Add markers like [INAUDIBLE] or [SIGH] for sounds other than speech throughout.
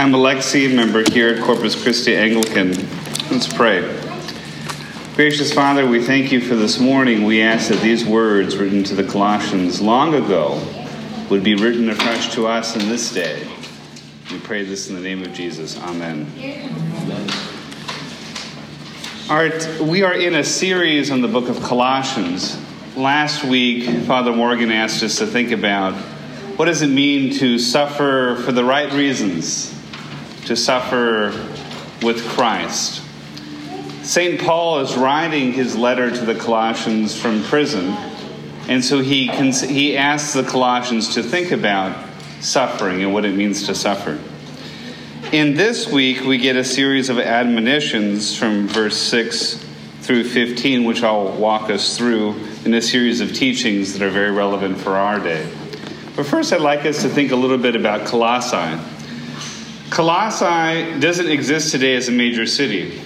I'm Alexi, member here at Corpus Christi Anglican. Let's pray. Gracious Father, we thank you for this morning. We ask that these words written to the Colossians long ago would be written afresh to us in this day. We pray this in the name of Jesus. Amen. Art, we are in a series on the book of Colossians. Last week, Father Morgan asked us to think about what does it mean to suffer for the right reasons? To suffer with Christ. St. Paul is writing his letter to the Colossians from prison, and so he, he asks the Colossians to think about suffering and what it means to suffer. In this week, we get a series of admonitions from verse 6 through 15, which I'll walk us through in a series of teachings that are very relevant for our day. But first, I'd like us to think a little bit about Colossae. Colossae doesn't exist today as a major city.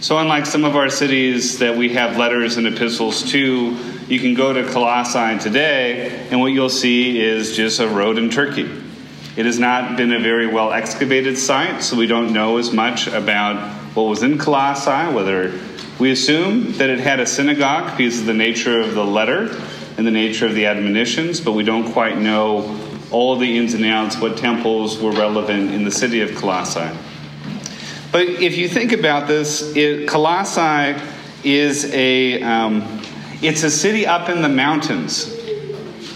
So, unlike some of our cities that we have letters and epistles to, you can go to Colossae today, and what you'll see is just a road in Turkey. It has not been a very well excavated site, so we don't know as much about what was in Colossae, whether we assume that it had a synagogue because of the nature of the letter, and the nature of the admonitions, but we don't quite know all the ins and outs, what temples were relevant in the city of Colossae. But if you think about this, it, Colossae is a um, it's a city up in the mountains.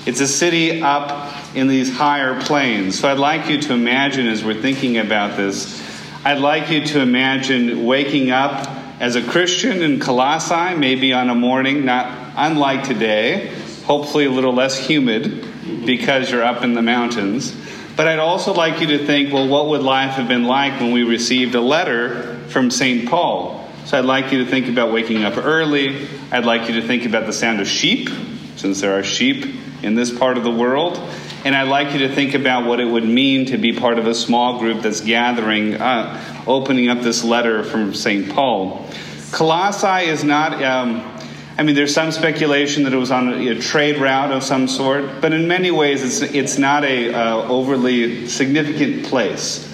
It's a city up in these higher plains. So I'd like you to imagine as we're thinking about this, I'd like you to imagine waking up as a Christian in Colossae, maybe on a morning not unlike today, hopefully a little less humid because you're up in the mountains. But I'd also like you to think well, what would life have been like when we received a letter from St. Paul? So I'd like you to think about waking up early. I'd like you to think about the sound of sheep, since there are sheep in this part of the world. And I'd like you to think about what it would mean to be part of a small group that's gathering, uh, opening up this letter from St. Paul. Colossae is not. Um, I mean, there's some speculation that it was on a, a trade route of some sort, but in many ways, it's it's not a uh, overly significant place.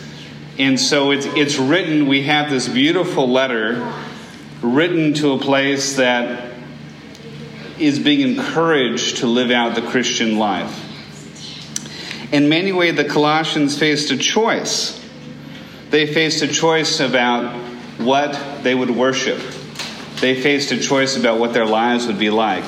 And so it's it's written. We have this beautiful letter written to a place that is being encouraged to live out the Christian life. In many ways, the Colossians faced a choice. They faced a choice about what they would worship they faced a choice about what their lives would be like.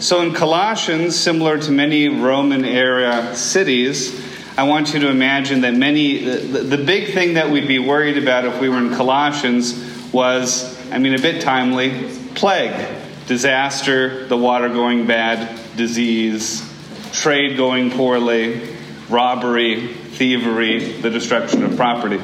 So in Colossians, similar to many Roman era cities, I want you to imagine that many, the, the big thing that we'd be worried about if we were in Colossians was, I mean, a bit timely, plague, disaster, the water going bad, disease, trade going poorly, robbery, thievery, the destruction of property.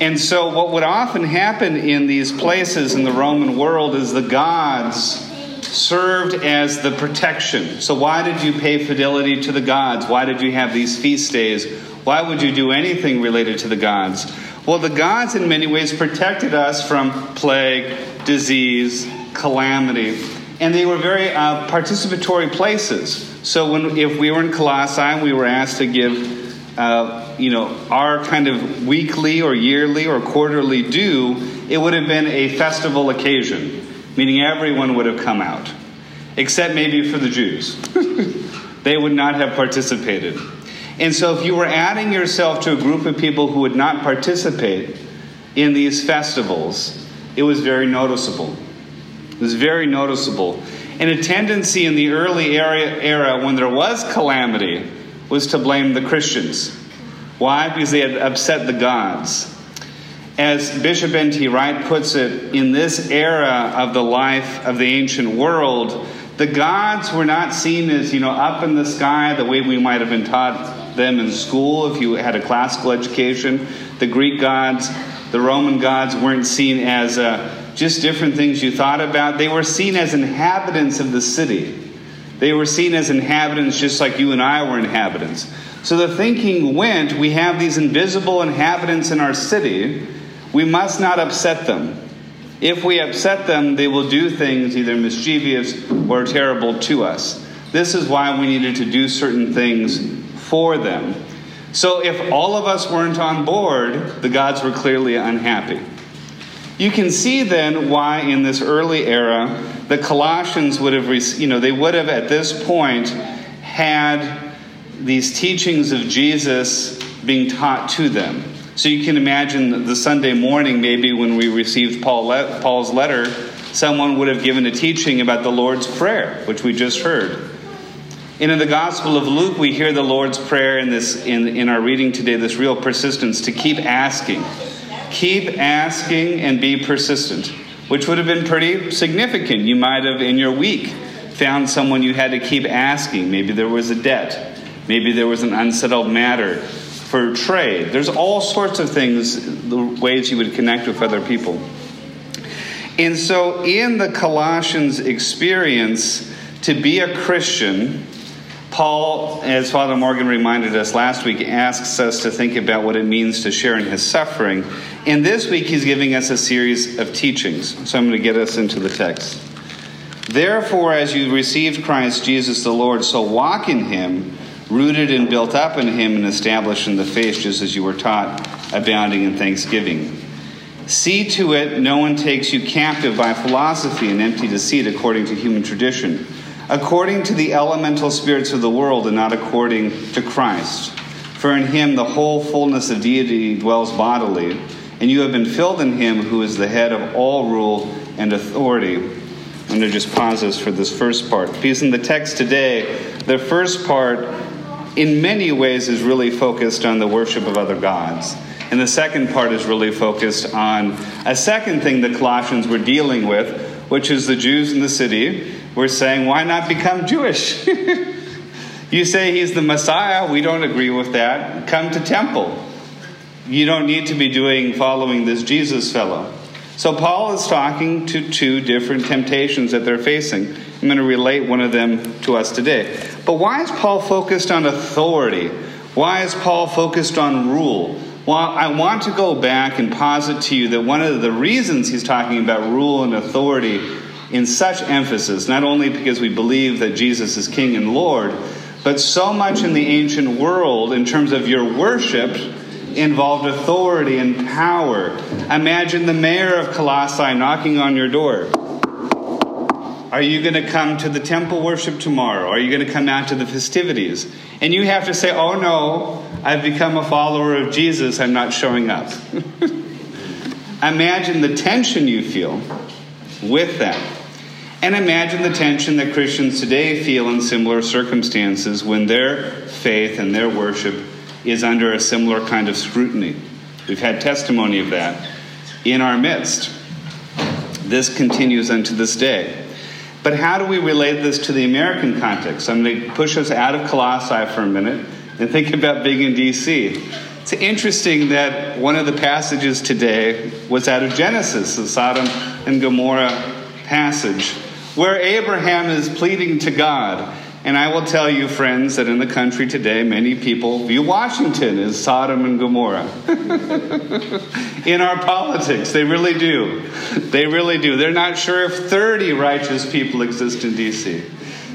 And so, what would often happen in these places in the Roman world is the gods served as the protection. So, why did you pay fidelity to the gods? Why did you have these feast days? Why would you do anything related to the gods? Well, the gods, in many ways, protected us from plague, disease, calamity. And they were very uh, participatory places. So, when, if we were in Colossae, we were asked to give uh, you know, our kind of weekly or yearly or quarterly due, it would have been a festival occasion, meaning everyone would have come out, except maybe for the Jews. [LAUGHS] they would not have participated. And so, if you were adding yourself to a group of people who would not participate in these festivals, it was very noticeable. It was very noticeable. And a tendency in the early era, era when there was calamity, was to blame the Christians. Why? Because they had upset the gods. As Bishop N.T. Wright puts it, in this era of the life of the ancient world, the gods were not seen as, you know, up in the sky the way we might have been taught them in school if you had a classical education. The Greek gods, the Roman gods weren't seen as uh, just different things you thought about. They were seen as inhabitants of the city. They were seen as inhabitants just like you and I were inhabitants. So the thinking went we have these invisible inhabitants in our city, we must not upset them. If we upset them, they will do things either mischievous or terrible to us. This is why we needed to do certain things for them. So if all of us weren't on board, the gods were clearly unhappy. You can see then why in this early era the Colossians would have, you know, they would have at this point had these teachings of Jesus being taught to them. So you can imagine the Sunday morning, maybe when we received Paul le- Paul's letter, someone would have given a teaching about the Lord's Prayer, which we just heard. And in the Gospel of Luke, we hear the Lord's Prayer in, this, in, in our reading today, this real persistence to keep asking. Keep asking and be persistent, which would have been pretty significant. You might have, in your week, found someone you had to keep asking. Maybe there was a debt, maybe there was an unsettled matter for trade. There's all sorts of things, the ways you would connect with other people. And so, in the Colossians experience, to be a Christian, Paul, as Father Morgan reminded us last week, asks us to think about what it means to share in his suffering. And this week, he's giving us a series of teachings. So I'm going to get us into the text. Therefore, as you received Christ Jesus the Lord, so walk in him rooted and built up in him and established in the faith, just as you were taught, abounding in thanksgiving. See to it no one takes you captive by philosophy and empty deceit according to human tradition, according to the elemental spirits of the world, and not according to Christ. For in him the whole fullness of deity dwells bodily, and you have been filled in him who is the head of all rule and authority. I'm going to just pause this for this first part. Because in the text today, the first part in many ways is really focused on the worship of other gods. And the second part is really focused on a second thing the Colossians were dealing with, which is the Jews in the city were saying, why not become Jewish? [LAUGHS] you say he's the Messiah, we don't agree with that. Come to temple. You don't need to be doing following this Jesus fellow. So Paul is talking to two different temptations that they're facing. I'm going to relate one of them to us today. But why is Paul focused on authority? Why is Paul focused on rule? Well, I want to go back and posit to you that one of the reasons he's talking about rule and authority in such emphasis, not only because we believe that Jesus is King and Lord, but so much in the ancient world in terms of your worship involved authority and power. Imagine the mayor of Colossae knocking on your door. Are you going to come to the temple worship tomorrow? Are you going to come out to the festivities? And you have to say, oh no, I've become a follower of Jesus, I'm not showing up. [LAUGHS] imagine the tension you feel with that. And imagine the tension that Christians today feel in similar circumstances when their faith and their worship is under a similar kind of scrutiny. We've had testimony of that in our midst. This continues unto this day. But how do we relate this to the American context? I'm going to push us out of Colossae for a minute and think about being in D.C. It's interesting that one of the passages today was out of Genesis, the Sodom and Gomorrah passage, where Abraham is pleading to God and I will tell you, friends, that in the country today, many people view Washington as Sodom and Gomorrah. [LAUGHS] in our politics, they really do. They really do. They're not sure if 30 righteous people exist in D.C.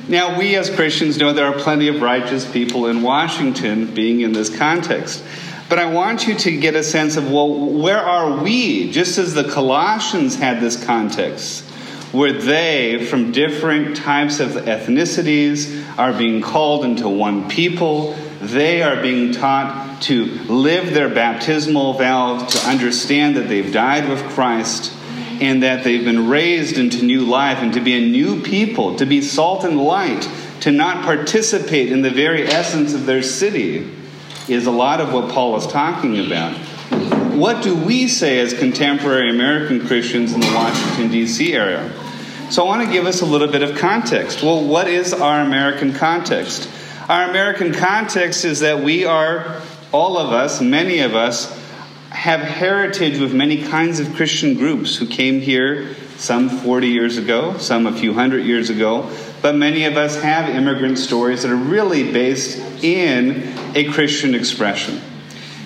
Now, we as Christians know there are plenty of righteous people in Washington being in this context. But I want you to get a sense of, well, where are we? Just as the Colossians had this context where they, from different types of ethnicities, are being called into one people. They are being taught to live their baptismal vow, to understand that they've died with Christ and that they've been raised into new life and to be a new people, to be salt and light, to not participate in the very essence of their city, is a lot of what Paul is talking about. What do we say as contemporary American Christians in the Washington, D.C. area? So I want to give us a little bit of context. Well, what is our American context? Our American context is that we are, all of us, many of us, have heritage with many kinds of Christian groups who came here some 40 years ago, some a few hundred years ago, but many of us have immigrant stories that are really based in a Christian expression.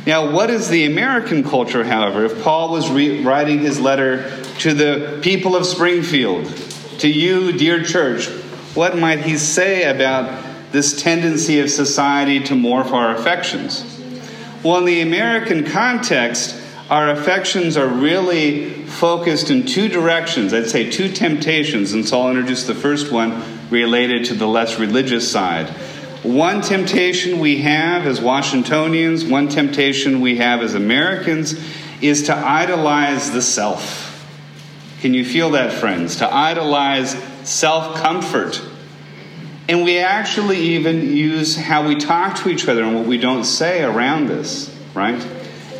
Now, what is the American culture, however? If Paul was re- writing his letter to the people of Springfield, to you, dear church, what might he say about this tendency of society to morph our affections? Well, in the American context, our affections are really focused in two directions. I'd say two temptations, and so I'll introduce the first one related to the less religious side. One temptation we have as Washingtonians, one temptation we have as Americans, is to idolize the self. Can you feel that, friends? To idolize self comfort. And we actually even use how we talk to each other and what we don't say around this, right?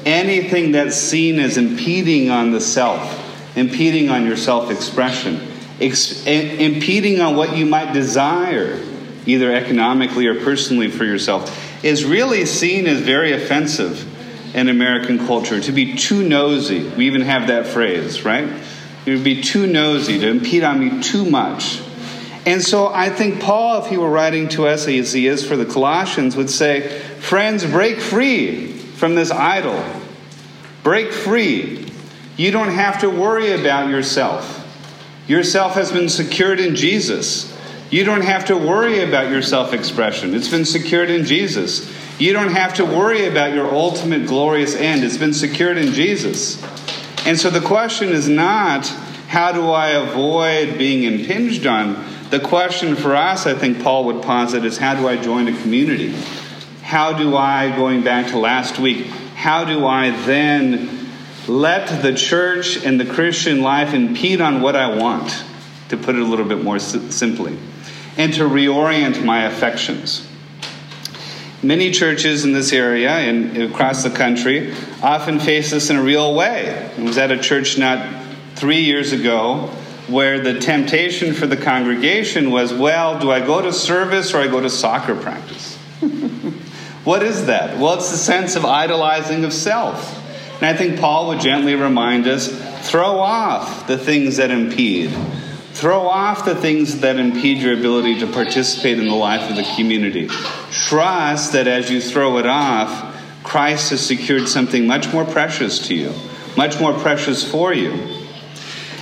Anything that's seen as impeding on the self, impeding on your self expression, ex- impeding on what you might desire either economically or personally for yourself, is really seen as very offensive in American culture. To be too nosy, we even have that phrase, right? It would be too nosy, to impede on me too much. And so I think Paul, if he were writing to us as he is for the Colossians, would say, Friends, break free from this idol. Break free. You don't have to worry about yourself. Yourself has been secured in Jesus. You don't have to worry about your self expression, it's been secured in Jesus. You don't have to worry about your ultimate glorious end, it's been secured in Jesus. And so the question is not, how do I avoid being impinged on? The question for us, I think Paul would posit, is how do I join a community? How do I, going back to last week, how do I then let the church and the Christian life impede on what I want, to put it a little bit more simply? and to reorient my affections. Many churches in this area and across the country often face this in a real way. I was at a church not three years ago where the temptation for the congregation was well, do I go to service or I go to soccer practice? [LAUGHS] what is that? Well, it's the sense of idolizing of self. And I think Paul would gently remind us throw off the things that impede Throw off the things that impede your ability to participate in the life of the community. Trust that as you throw it off, Christ has secured something much more precious to you, much more precious for you.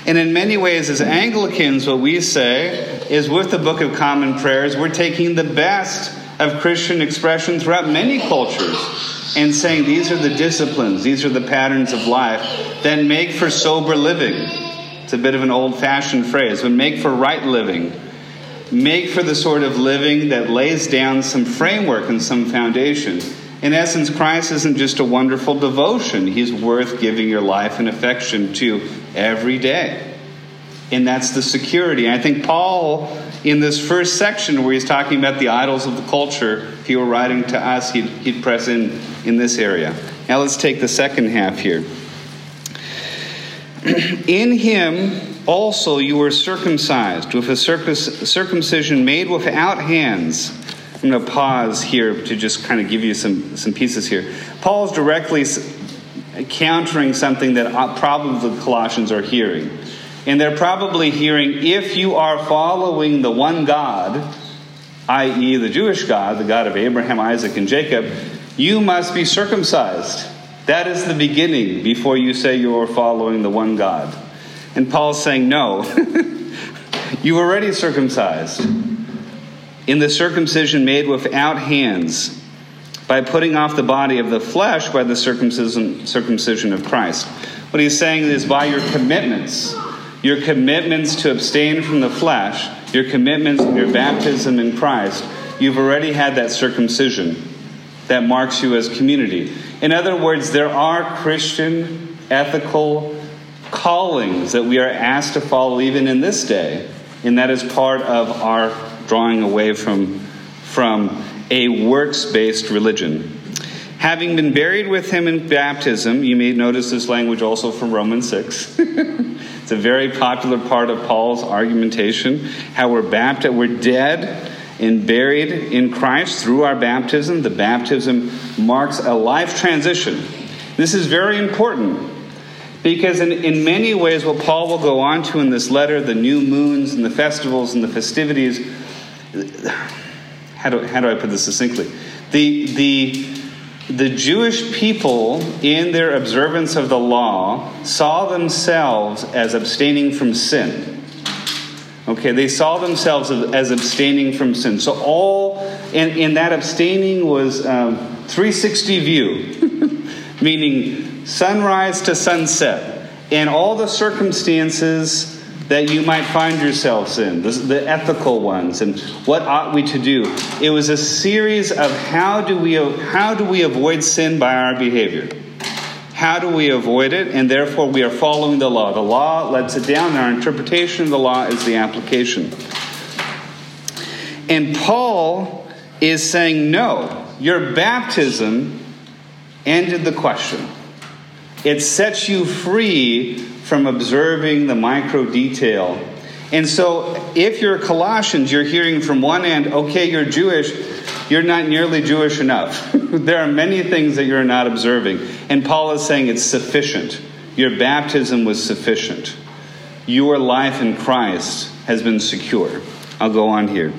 And in many ways, as Anglicans, what we say is with the Book of Common Prayers, we're taking the best of Christian expression throughout many cultures and saying these are the disciplines, these are the patterns of life that make for sober living it's a bit of an old fashioned phrase, but make for right living. Make for the sort of living that lays down some framework and some foundation. In essence, Christ isn't just a wonderful devotion, He's worth giving your life and affection to every day. And that's the security. I think Paul, in this first section where he's talking about the idols of the culture, if he were writing to us, he'd, he'd press in in this area. Now let's take the second half here. In him also you were circumcised with a circumcision made without hands. I'm going to pause here to just kind of give you some, some pieces here. Paul is directly countering something that uh, probably the Colossians are hearing. And they're probably hearing if you are following the one God, i.e., the Jewish God, the God of Abraham, Isaac, and Jacob, you must be circumcised. That is the beginning before you say you are following the one God. And Paul's saying, No, [LAUGHS] you were already circumcised in the circumcision made without hands by putting off the body of the flesh by the circumcision, circumcision of Christ. What he's saying is by your commitments, your commitments to abstain from the flesh, your commitments your baptism in Christ, you've already had that circumcision that marks you as community. In other words, there are Christian ethical callings that we are asked to follow even in this day, and that is part of our drawing away from, from a works based religion. Having been buried with him in baptism, you may notice this language also from Romans 6. [LAUGHS] it's a very popular part of Paul's argumentation how we're baptized, we're dead, and buried in Christ through our baptism. The baptism marks a life transition. This is very important because, in, in many ways, what Paul will go on to in this letter the new moons and the festivals and the festivities how do, how do I put this succinctly? The, the, the Jewish people, in their observance of the law, saw themselves as abstaining from sin. Okay, they saw themselves as abstaining from sin. So, all, and, and that abstaining was um, 360 view, [LAUGHS] meaning sunrise to sunset, and all the circumstances that you might find yourselves in, the, the, ethical ones, and what ought we to do. It was a series of how do we how do we avoid sin by our behavior. How do we avoid it? And therefore, we are following the law. The law lets it down, and our interpretation of the law is the application. And Paul is saying, no, your baptism ended the question. It sets you free from observing the micro detail. And so, if you're Colossians, you're hearing from one end, okay, you're Jewish, you're not nearly Jewish enough. [LAUGHS] there are many things that you're not observing. And Paul is saying it's sufficient. Your baptism was sufficient. Your life in Christ has been secure. I'll go on here.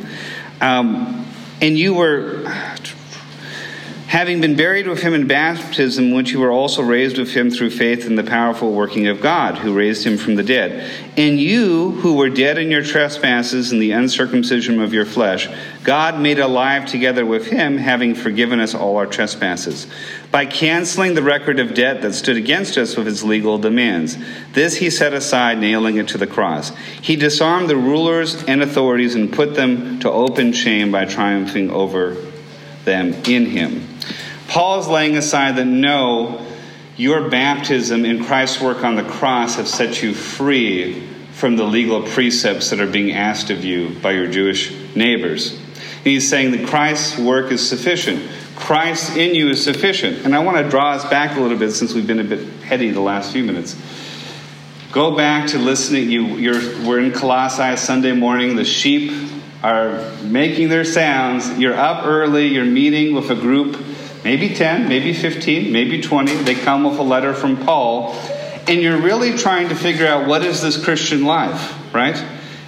Um, and you were having been buried with him in baptism, which you were also raised with him through faith in the powerful working of God, who raised him from the dead. And you, who were dead in your trespasses and the uncircumcision of your flesh, God made alive together with him, having forgiven us all our trespasses, by canceling the record of debt that stood against us with its legal demands. This he set aside, nailing it to the cross. He disarmed the rulers and authorities and put them to open shame by triumphing over them in him. Paul is laying aside that no, your baptism in Christ's work on the cross have set you free from the legal precepts that are being asked of you by your Jewish neighbors. And he's saying that Christ's work is sufficient. Christ in you is sufficient. And I want to draw us back a little bit since we've been a bit heady the last few minutes. Go back to listening. You, you're, we're in Colossae Sunday morning. The sheep are making their sounds. You're up early, you're meeting with a group, maybe 10, maybe 15, maybe 20. They come with a letter from Paul, and you're really trying to figure out what is this Christian life, right?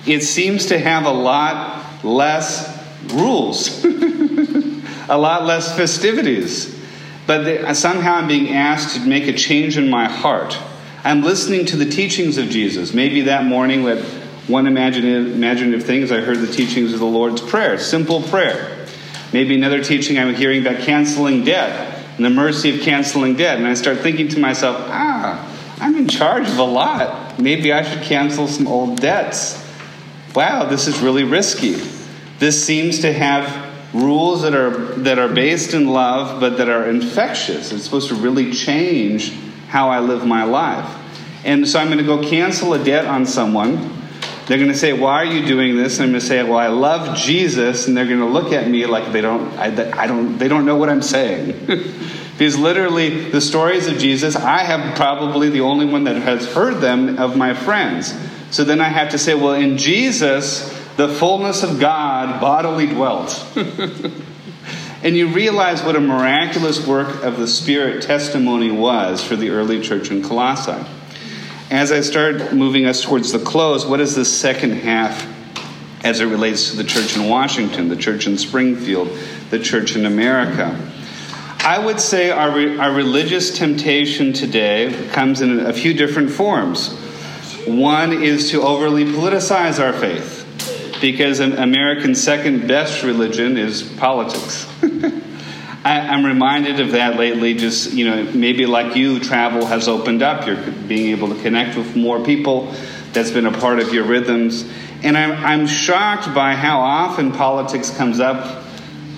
It seems to have a lot less rules, [LAUGHS] a lot less festivities. But somehow I'm being asked to make a change in my heart. I'm listening to the teachings of Jesus. Maybe that morning that one imaginative, imaginative thing is I heard the teachings of the Lord's Prayer, simple prayer. Maybe another teaching I'm hearing about canceling debt and the mercy of canceling debt. And I start thinking to myself, ah, I'm in charge of a lot. Maybe I should cancel some old debts. Wow, this is really risky. This seems to have rules that are that are based in love but that are infectious. It's supposed to really change how I live my life. And so I'm going to go cancel a debt on someone they're going to say, Why are you doing this? And I'm going to say, Well, I love Jesus. And they're going to look at me like they don't, I, I don't, they don't know what I'm saying. [LAUGHS] because literally, the stories of Jesus, I have probably the only one that has heard them of my friends. So then I have to say, Well, in Jesus, the fullness of God bodily dwelt. [LAUGHS] and you realize what a miraculous work of the Spirit testimony was for the early church in Colossae as I start moving us towards the close, what is the second half as it relates to the church in Washington, the church in Springfield, the church in America? I would say our, re- our religious temptation today comes in a few different forms. One is to overly politicize our faith, because America's second best religion is politics. [LAUGHS] I, am reminded of that lately. Just you know, maybe like you, travel has opened up. You're being able to connect with more people. That's been a part of your rhythms, and I'm I'm shocked by how often politics comes up.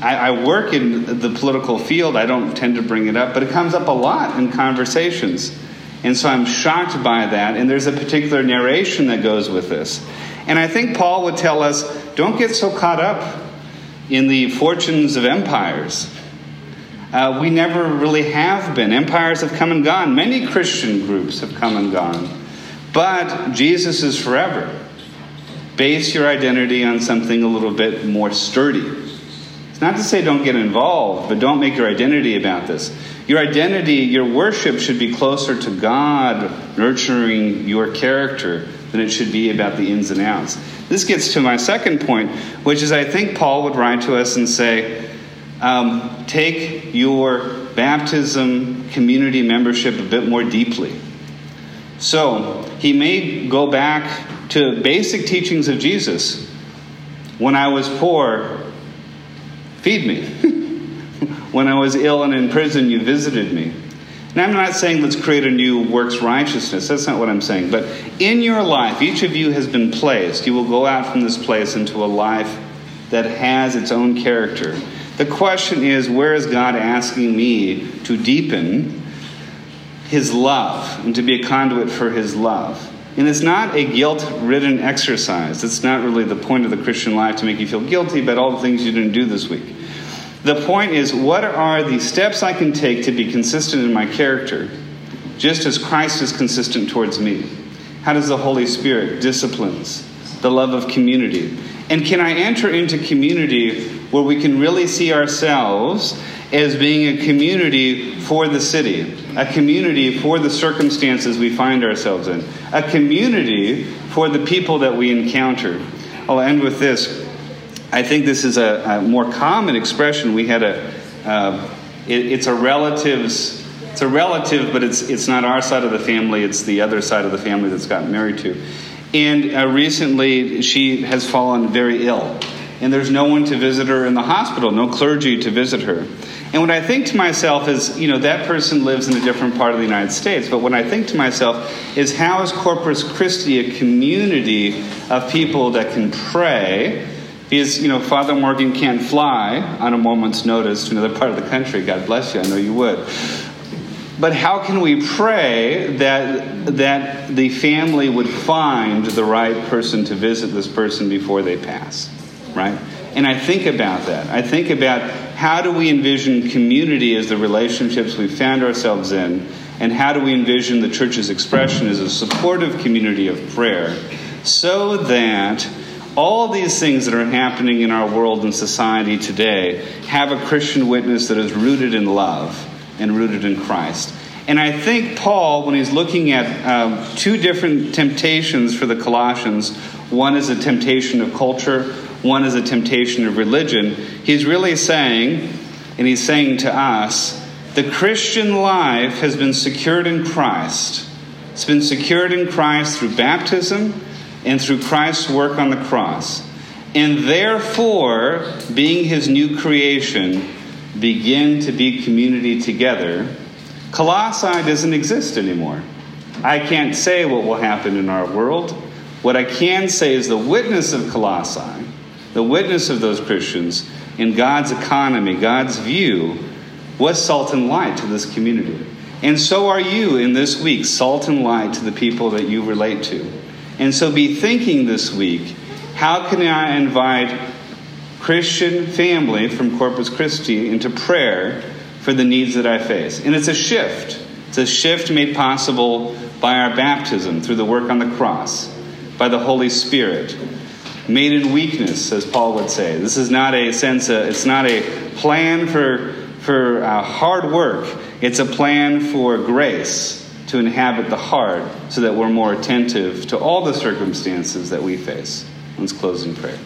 I, I work in the political field. I don't tend to bring it up, but it comes up a lot in conversations, and so I'm shocked by that. And there's a particular narration that goes with this, and I think Paul would tell us: don't get so caught up in the fortunes of empires uh, we never really have been. Empires have come and gone. Many Christian groups have come and gone. But Jesus is forever. base your identity on something a little bit more sturdy. It's not to say don't get involved, but don't make your identity about this. Your identity, your worship should be closer to God nurturing your character than it should be about the ins and outs. This gets to my second point, which is I think Paul would write to us and say, um, take your baptism community membership a bit more deeply. So he may go back to basic teachings of Jesus. When I was poor, feed me. [LAUGHS] when I was ill and in prison, you visited me. And I'm not saying let's create a new works righteousness. That's not what I'm saying. But in your life, each of you has been placed. You will go out from this place into a life that has its own character. The question is where is God asking me to deepen his love and to be a conduit for his love? And it's not a guilt ridden exercise. It's not really the point of the Christian life to make you feel guilty about all the things you didn't do this week. The point is, what are the steps I can take to be consistent in my character, just as Christ is consistent towards me? How does the Holy Spirit disciplines the love of community? And can I enter into community where we can really see ourselves as being a community for the city, a community for the circumstances we find ourselves in, a community for the people that we encounter. I'll end with this. I think this is a, a more common expression. We had a, uh, it, it's a relative's it's a relative, but it's it's not our side of the family. It's the other side of the family that's gotten married to. And uh, recently, she has fallen very ill, and there's no one to visit her in the hospital, no clergy to visit her. And what I think to myself is, you know, that person lives in a different part of the United States. But what I think to myself is, how is Corpus Christi a community of people that can pray? Because, you know, Father Morgan can't fly on a moment's notice to another part of the country. God bless you. I know you would. But how can we pray that, that the family would find the right person to visit this person before they pass? Right? And I think about that. I think about how do we envision community as the relationships we found ourselves in, and how do we envision the church's expression as a supportive community of prayer so that all these things that are happening in our world and society today have a Christian witness that is rooted in love and rooted in Christ. And I think Paul, when he's looking at um, two different temptations for the Colossians, one is a temptation of culture, one is a temptation of religion. He's really saying, and he's saying to us, the Christian life has been secured in Christ. It's been secured in Christ through baptism and through Christ's work on the cross. And therefore, being his new creation, begin to be community together. Colossae doesn't exist anymore. I can't say what will happen in our world. What I can say is the witness of Colossae the witness of those Christians in God's economy, God's view, was salt and light to this community. And so are you in this week, salt and light to the people that you relate to. And so be thinking this week how can I invite Christian family from Corpus Christi into prayer for the needs that I face? And it's a shift. It's a shift made possible by our baptism through the work on the cross, by the Holy Spirit, made in weakness, as Paul would say. This is not a sense, of, it's not a plan for, for uh, hard work, it's a plan for grace to inhabit the heart so that we're more attentive to all the circumstances that we face. Let's close in prayer.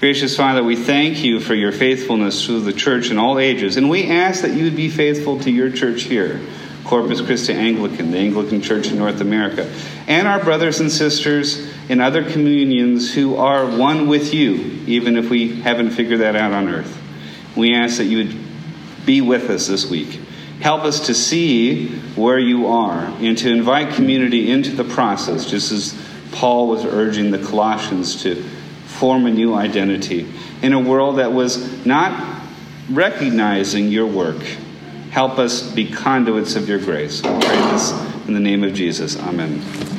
Gracious Father, we thank you for your faithfulness to the church in all ages, and we ask that you would be faithful to your church here. Corpus Christi Anglican, the Anglican Church in North America, and our brothers and sisters in other communions who are one with you, even if we haven't figured that out on earth. We ask that you would be with us this week. Help us to see where you are and to invite community into the process, just as Paul was urging the Colossians to form a new identity in a world that was not recognizing your work Help us be conduits of your grace. We pray this in the name of Jesus. Amen.